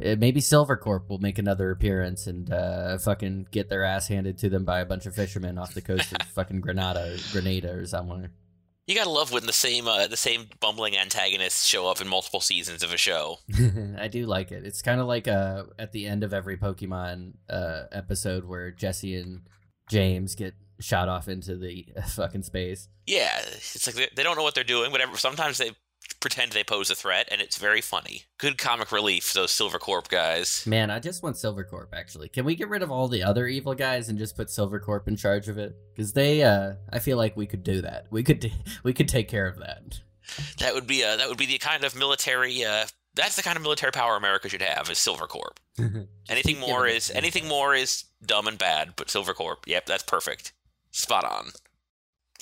eh, maybe Silvercorp will make another appearance and uh, fucking get their ass handed to them by a bunch of fishermen off the coast of fucking Grenada, Grenada or somewhere. You gotta love when the same uh, the same bumbling antagonists show up in multiple seasons of a show. I do like it. It's kind of like uh, at the end of every Pokemon uh, episode where Jesse and James get shot off into the fucking space. Yeah, it's like they, they don't know what they're doing, but sometimes they pretend they pose a threat, and it's very funny. Good comic relief, those Silvercorp guys. Man, I just want Silvercorp. Actually, can we get rid of all the other evil guys and just put Silvercorp in charge of it? Because they, uh, I feel like we could do that. We could, we could take care of that. That would be uh, that would be the kind of military. Uh, that's the kind of military power America should have is Silvercorp. Anything more is anything more is dumb and bad, but Silvercorp, yep, that's perfect. Spot on.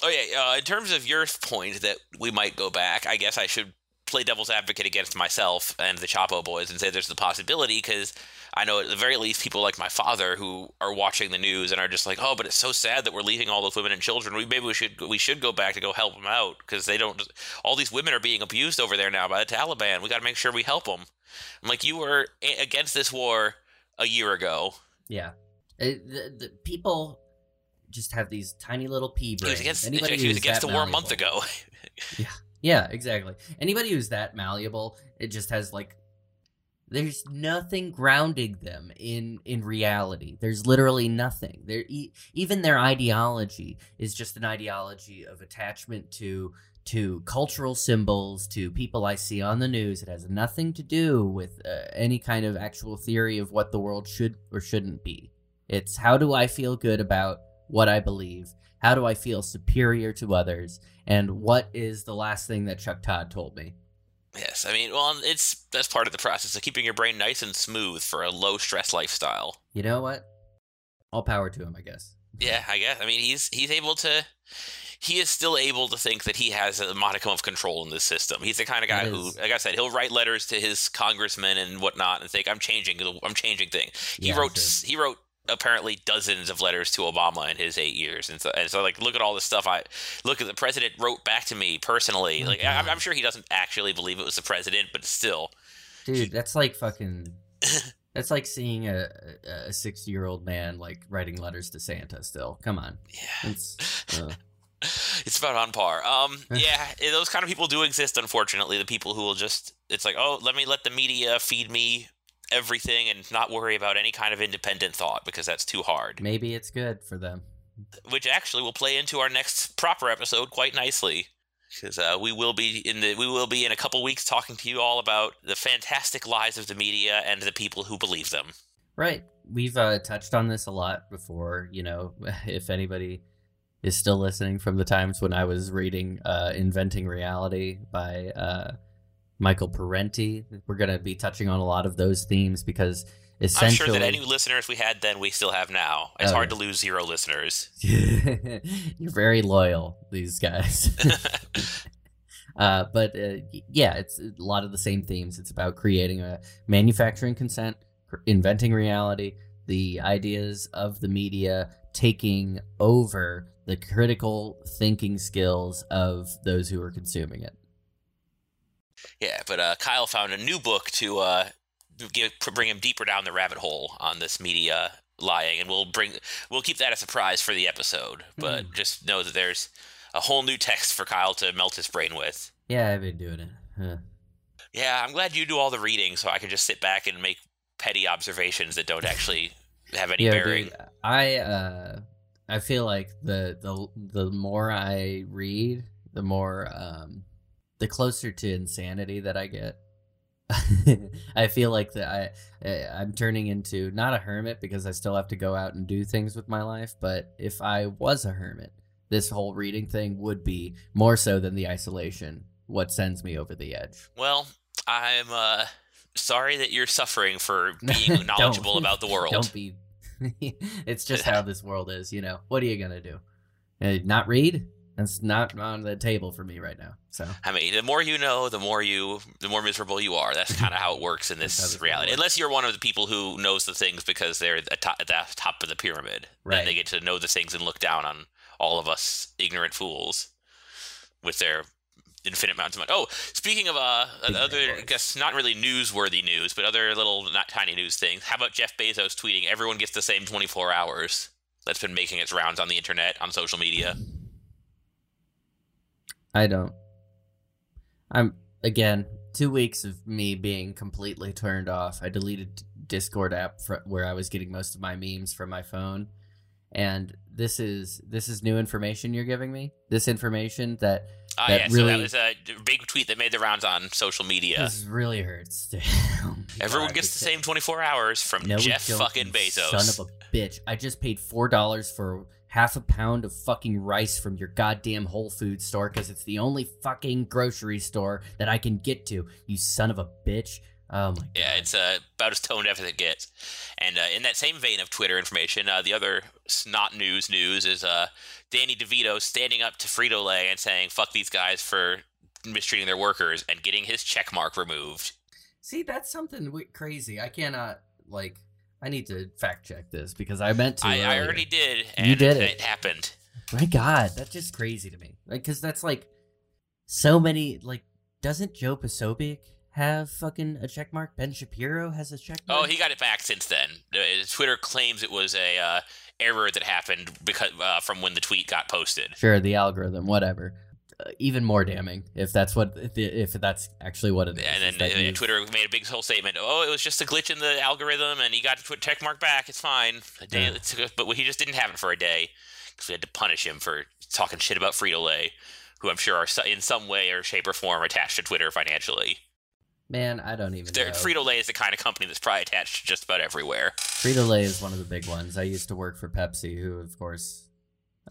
Oh yeah, uh, in terms of your point that we might go back, I guess I should play devil's advocate against myself and the Chapo boys and say there's the possibility because I know at the very least people like my father who are watching the news and are just like, oh, but it's so sad that we're leaving all those women and children. We maybe we should we should go back to go help them out because they don't. All these women are being abused over there now by the Taliban. We got to make sure we help them. I'm like, you were against this war a year ago. yeah, Uh, the, the people just have these tiny little pea He brains. was against, Anybody he was against the war a month ago. Yeah, exactly. Anybody who's that malleable, it just has like there's nothing grounding them in in reality. There's literally nothing. There e- even their ideology is just an ideology of attachment to to cultural symbols, to people I see on the news. It has nothing to do with uh, any kind of actual theory of what the world should or shouldn't be. It's how do I feel good about what I believe? How do I feel superior to others? And what is the last thing that Chuck Todd told me? Yes, I mean, well, it's that's part of the process of keeping your brain nice and smooth for a low stress lifestyle. You know what? All power to him, I guess. Yeah, I guess. I mean, he's he's able to. He is still able to think that he has a modicum of control in this system. He's the kind of guy who, like I said, he'll write letters to his congressmen and whatnot and think, "I'm changing. I'm changing things." He Yeah, wrote. sure. He wrote apparently dozens of letters to Obama in his eight years, and so, and so like look at all the stuff I look at. The president wrote back to me personally. Oh, like I. I'm sure he doesn't actually believe it was the president, but still, Dude, that's like fucking. That's like seeing a a sixty year old man like writing letters to Santa. Still, come on. yeah. It's uh, it's about on par. Um, yeah, those kind of people do exist. Unfortunately, the people who will just it's like, oh, let me let the media feed me everything and not worry about any kind of independent thought because that's too hard. maybe it's good for them. Which actually will play into our next proper episode quite nicely. Because uh, we will be in the we will be in a couple weeks talking to you all about the fantastic lies of the media and the people who believe them. Right. We've uh, touched on this a lot before. You know, if anybody is still listening from the times when I was reading uh, Inventing Reality by uh, Michael Parenti, we're going to be touching on a lot of those themes because I'm sure that any listeners we had then we still have now. It's Oh, hard to lose zero listeners. You're very loyal, these guys. uh, but uh, yeah, it's a lot of the same themes. It's about creating a manufacturing consent, inventing reality, the ideas of the media taking over the critical thinking skills of those who are consuming it. Yeah, but uh, Kyle found a new book to uh, give, bring him deeper down the rabbit hole on this media lying, and we'll bring we'll keep that a surprise for the episode. But just know that there's a whole new text for Kyle to melt his brain with. Yeah, I've been doing it. Huh. Yeah, I'm glad you do all the reading, so I can just sit back and make petty observations that don't actually have any yeah, bearing. dude, I uh, I feel like the the the more I read, the more um, the closer to insanity that I get. I feel like that I I- I'm turning into not a hermit because I still have to go out and do things with my life, but if I was a hermit, this whole reading thing would be more so than the isolation what sends me over the edge. Well, I'm uh, sorry that you're suffering for being knowledgeable about the world. Don't be. it's just how this world is, you know. What are you gonna do? Uh, not read? That's not on the table for me right now. So I mean, the more you know, the more you, the more miserable you are. That's kind of how it works in this reality. works. Unless you're one of the people who knows the things because they're at, top, at the top of the pyramid, Right. then they get to know the things and look down on all of us ignorant fools with their infinite amounts of money. Oh, speaking of uh, Big other, I guess not really newsworthy news, but other little not tiny news things. How about Jeff Bezos tweeting, "Everyone gets the same 24 hours." That's been making its rounds on the internet, on social media. I don't. I'm again two weeks of me being completely turned off. I deleted Discord app where I was getting most of my memes from my phone, and this is this is new information you're giving me. This information that Ah, That yeah. So that really- was a big tweet that made the rounds on social media. this really hurts. Oh Everyone God, gets the same 24 hours from No, Jeff fucking Bezos. Son of a bitch. I just paid four dollars for half a pound of fucking rice from your goddamn Whole Foods store because it's the only fucking grocery store that I can get to. You son of a bitch. Oh my god. yeah, it's uh, about as toned as it gets. And uh, in that same vein of Twitter information, uh, the other snot news news is uh, Danny DeVito standing up to Frito Lay and saying "fuck these guys" for mistreating their workers and getting his check mark removed. See, that's something w- crazy. I cannot like. I need to fact check this because I meant to. I, I already did, and You did it. it. happened. My God, that's just crazy to me. Like, because that's like so many. Like, doesn't Joe Posobiec have fucking a check mark? Ben Shapiro has a check mark. Oh, he got it back since then. Uh, Twitter claims it was a uh, error that happened because uh, from when the tweet got posted. Sure, the algorithm, whatever. Even more damning if that's what if that's actually what it is. And then uh, Twitter made a big whole statement. Oh, it was just a glitch in the algorithm, and he got the check mark back. It's fine. A day, Yeah. it's- but he just didn't have it for a day because we had to punish him for talking shit about Frito Lay, who I'm sure are in some way or shape or form attached to Twitter financially. Man, I don't even know. Frito Lay is the kind of company that's probably attached to just about everywhere. Frito Lay is one of the big ones. I used to work for Pepsi, who, of course,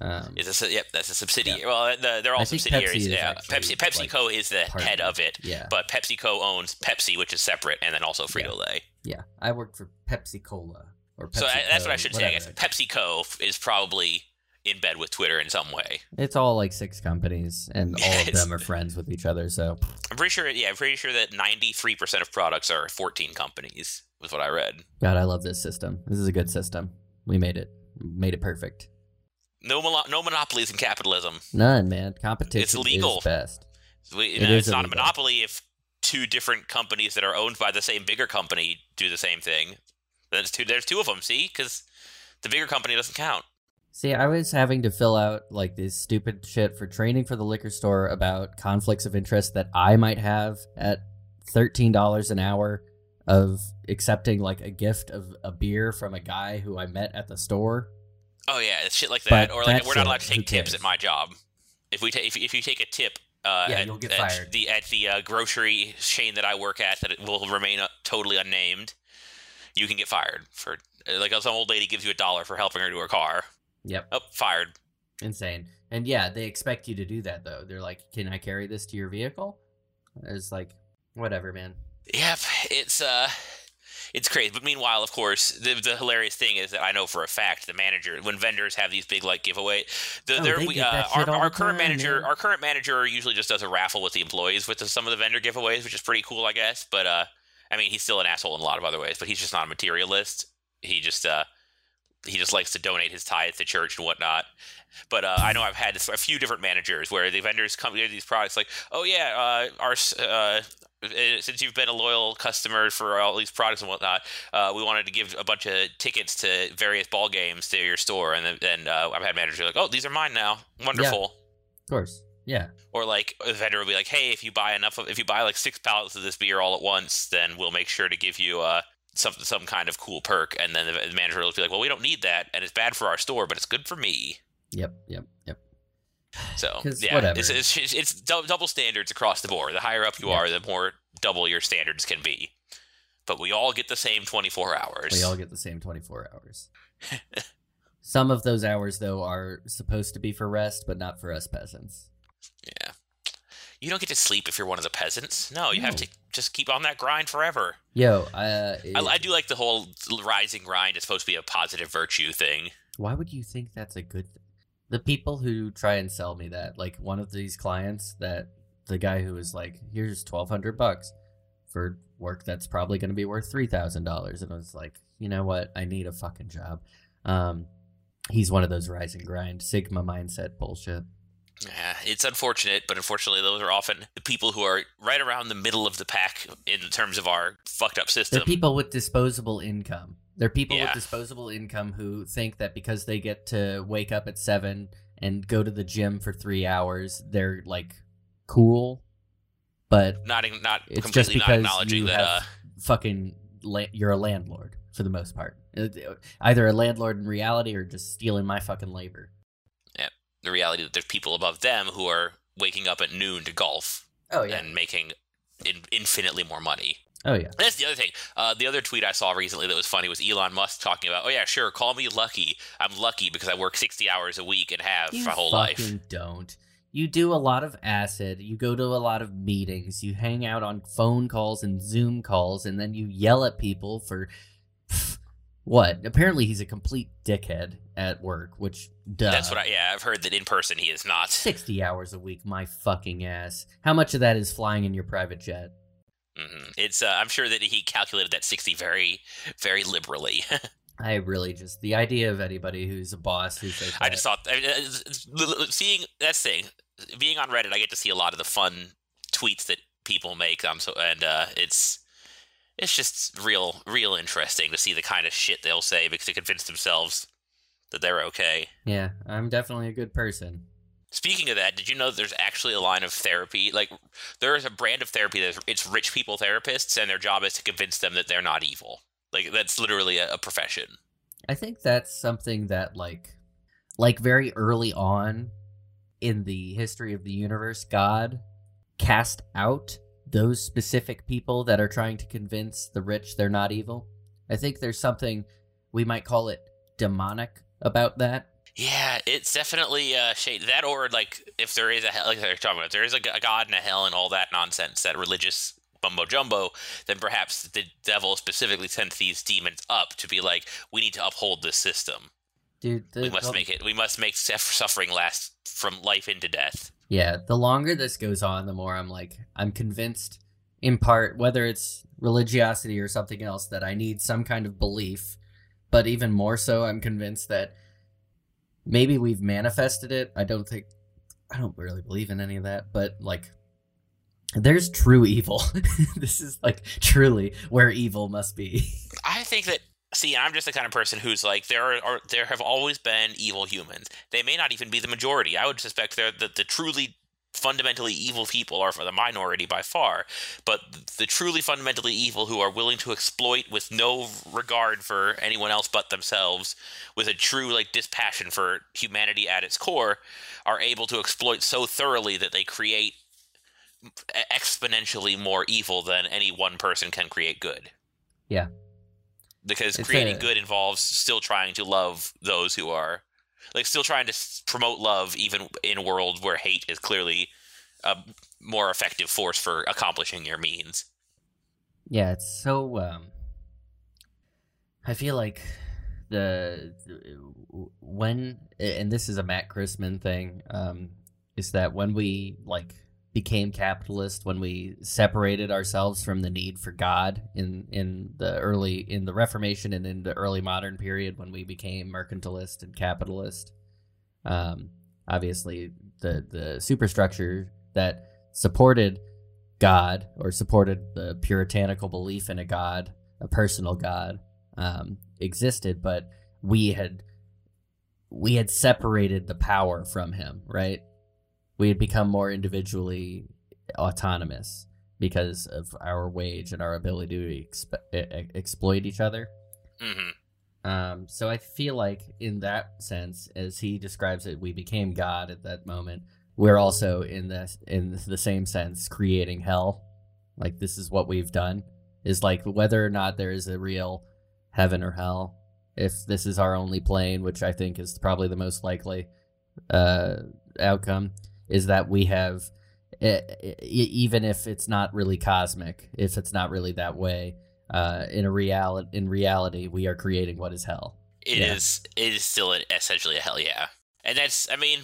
um, Is this? Yep, that's a subsidiary. Well, the, they're all I subsidiaries. Pepsi yeah, Pepsi like, PepsiCo is the head of it, yeah, but PepsiCo owns Pepsi, which is separate, and then also Frito Lay. yeah. I worked for Pepsi Cola or Pepsi So I, that's what I should say. I guess whatever. PepsiCo is probably in bed with Twitter in some way. It's all like six companies, and all of them are friends with each other. So I'm pretty sure. Yeah, I'm pretty sure that 93 percent of products are 14 companies. Was what I read. God, I love this system. This is a good system. We made it. Made it perfect. No, no monopolies in capitalism. None, man. Competition it's legal. is best. It is it's not a monopoly if two different companies that are owned by the same bigger company do the same thing. There's two. There's two of them. See, because the bigger company doesn't count. See, I was having to fill out like this stupid shit for training for the liquor store about conflicts of interest that I might have at thirteen dollars an hour of accepting like a gift of a beer from a guy who I met at the store. Oh yeah, it's shit like But that. or like we're not allowed to take tips at my job. If we ta- if, if you take a tip, uh, Yeah, at, you'll get at fired. The at the uh, grocery chain that I work at, that it will remain uh, totally unnamed. You can get fired for uh, like some old lady gives you a dollar for helping her to her car. Yep, Oh, fired. insane. And yeah, they expect you to do that though. They're like, "Can I carry this to your vehicle?" It's like, whatever, man. Yep, it's uh, it's crazy. But meanwhile, of course, the, the hilarious thing is that I know for a fact the manager when vendors have these big like giveaway, the, Oh, they get uh, our, our current time, manager man. our current manager usually just does a raffle with the employees with the, some of the vendor giveaways, which is pretty cool, I guess. But uh, I mean, he's still an asshole in a lot of other ways, but he's just not a materialist. He just uh. He just likes to donate his tithe to church and whatnot. But uh, I know I've had a few different managers where the vendors come with these products like, oh yeah, uh, our uh, since you've been a loyal customer for all these products and whatnot, uh, we wanted to give a bunch of tickets to various ball games to your store. And then uh, I've had managers like, oh, these are mine now. Wonderful. Of course, yeah. Or like a vendor will be like, hey, if you buy enough of, if you buy like six pallets of this beer all at once, then we'll make sure to give you uh, some some kind of cool perk. And then the the manager will be like, well, we don't need that, and it's bad for our store, but it's good for me. Yep, yep, yep. So yeah, whatever. it's, it's it's it's double standards across the board. The higher up you Yeah. are, the more double your standards can be. But we all get the same twenty four hours. We all get the same 24 hours. Some of those hours, though, are supposed to be for rest, but not for us peasants. yeah. You don't get to sleep if you're one of the peasants. No, you have to just keep on that grind forever. Yo, uh, I, I do like the whole rising grind is supposed to be a positive virtue thing. why would you think that's a good thing? The people who try and sell me that, like one of these clients, that the guy who was like, "Here's twelve hundred bucks for work that's probably going to be worth three thousand dollars," and I was like, "You know what? I need a fucking job." Um, he's one of those rise and grind Sigma mindset bullshit. Yeah, it's unfortunate, but unfortunately, those are often the people who are right around the middle of the pack in terms of our fucked up system. They're people with disposable income. They're people with disposable income who think that because they get to wake up at seven and go to the gym for three hours, they're like cool. But not not it's just completely not because acknowledging you that. have Uh, fucking la- you're a landlord for the most part. Uh, Either a landlord in reality or just stealing my fucking labor. Yeah, the reality that there's people above them who are waking up at noon to golf Oh yeah, and making in, infinitely more money. Oh yeah. That's the other thing. Uh, the other tweet I saw recently that was funny was Elon Musk talking about, "Oh yeah, sure, call me lucky. I'm lucky because I work 60 hours a week and have You my whole fucking life." don't. You do a lot of acid. You go to a lot of meetings. You hang out on phone calls and Zoom calls, and then you yell at people for pff, what? Apparently, he's a complete dickhead at work. Which, duh. That's what I yeah, I've heard that in person he is not. Sixty hours a week, my fucking ass. How much of that is flying in your private jet? Hmm It's uh, I'm sure that he calculated that 60 very very liberally. I really just the idea of anybody who's a boss who says I just thought uh, seeing that's thing being on Reddit, I get to see a lot of the fun tweets that people make. Um, so and uh, it's it's just real real interesting to see the kind of shit they'll say because to convince themselves that they're okay. Yeah, I'm definitely a good person. Speaking of that, did you know there's actually a line of therapy? Like, there is a brand of therapy that it's rich people therapists, and their job is to convince them that they're not evil. Like, that's literally a, a profession. I think that's something that like like very early on in the history of the universe, God cast out those specific people that are trying to convince the rich they're not evil. I think there's something we might call it demonic about that. Yeah, it's definitely uh, shade that, or like if there is a hell, like they're talking about, if there is a, a god and a hell and all that nonsense, that religious mumbo jumbo, then perhaps the devil specifically sent these demons up to be like, we need to uphold this system. Dude, the, We must the- make it. We must make suffering last from life into death. Yeah, the longer this goes on, the more I'm like, I'm convinced, in part, whether it's religiosity or something else, that I need some kind of belief. But even more so, I'm convinced that maybe we've manifested it. I don't think, I don't really believe in any of that, but like, there's true evil. this is like truly where evil must be. I think that. See, I'm just the kind of person who's like there are, are there have always been evil humans. They may not even be the majority. I would suspect they're the, the truly fundamentally evil people are for the minority by far. But the truly fundamentally evil who are willing to exploit with no regard for anyone else but themselves, with a true like dispassion for humanity at its core, are able to exploit so thoroughly that they create exponentially more evil than any one person can create good Yeah. because It's creating a- good involves still trying to love those who are like still trying to promote love even in a world where hate is clearly a more effective force for accomplishing your means Yeah, it's so. Um, I feel like the when and this is a Matt Christman thing. Um, is that when we like became capitalist, when we separated ourselves from the need for God in in the early in the Reformation and in the early modern period, when we became mercantilist and capitalist. Um, obviously, the the superstructure that supported God or supported the puritanical belief in a God, a personal God, um, existed, but we had we had separated the power from him, right? We had become more individually autonomous because of our wage and our ability to exp- exploit each other. hmm Um, so I feel like, in that sense, as he describes it, we became God at that moment. We're also in the in the same sense creating hell. Like this is what we've done. Is like whether or not there is a real heaven or hell. If this is our only plane, which I think is probably the most likely uh, outcome, is that we have, even if it's not really cosmic, if it's not really that way, uh, in a reality, in reality, we are creating what is hell. It Yeah. is. It is still essentially a hell yeah and that's i mean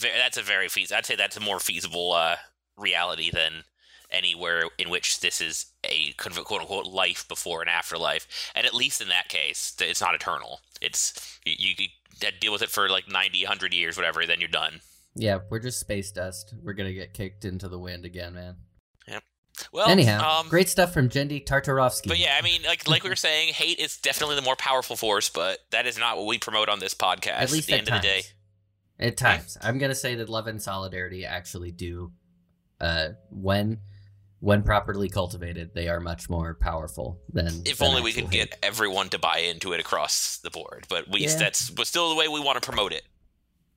that's a very feasible i'd say that's a more feasible uh, reality than anywhere in which this is a quote unquote life before an afterlife and at least in that case it's not eternal it's you, you, you deal with it for like 90 100 years whatever then you're done Yeah, we're just space dust. We're gonna get kicked into the wind again, man. Yeah. Well Anyhow, um, great stuff from Genndy Tartakovsky. But yeah, I mean, like like we were saying, hate is definitely the more powerful force, but that is not what we promote on this podcast. at least the at end times. of the day, At times, I'm gonna say that love and solidarity actually do, uh, when when properly cultivated, they are much more powerful than. if than only we could hate. get everyone to buy into it across the board. But we Yeah. that's but still the way we want to promote it.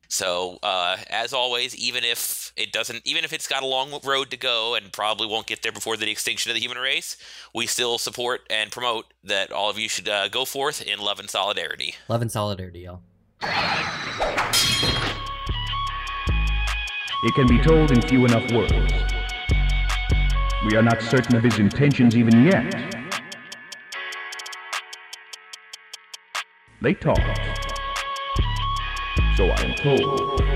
So uh, as always, even if it doesn't, even if it's got a long road to go and probably won't get there before the extinction of the human race, we still support and promote that all of you should uh, go forth in love and solidarity. love and solidarity, y'all. It can be told in few enough words. We are not certain of his intentions even yet. They talk. So I am told.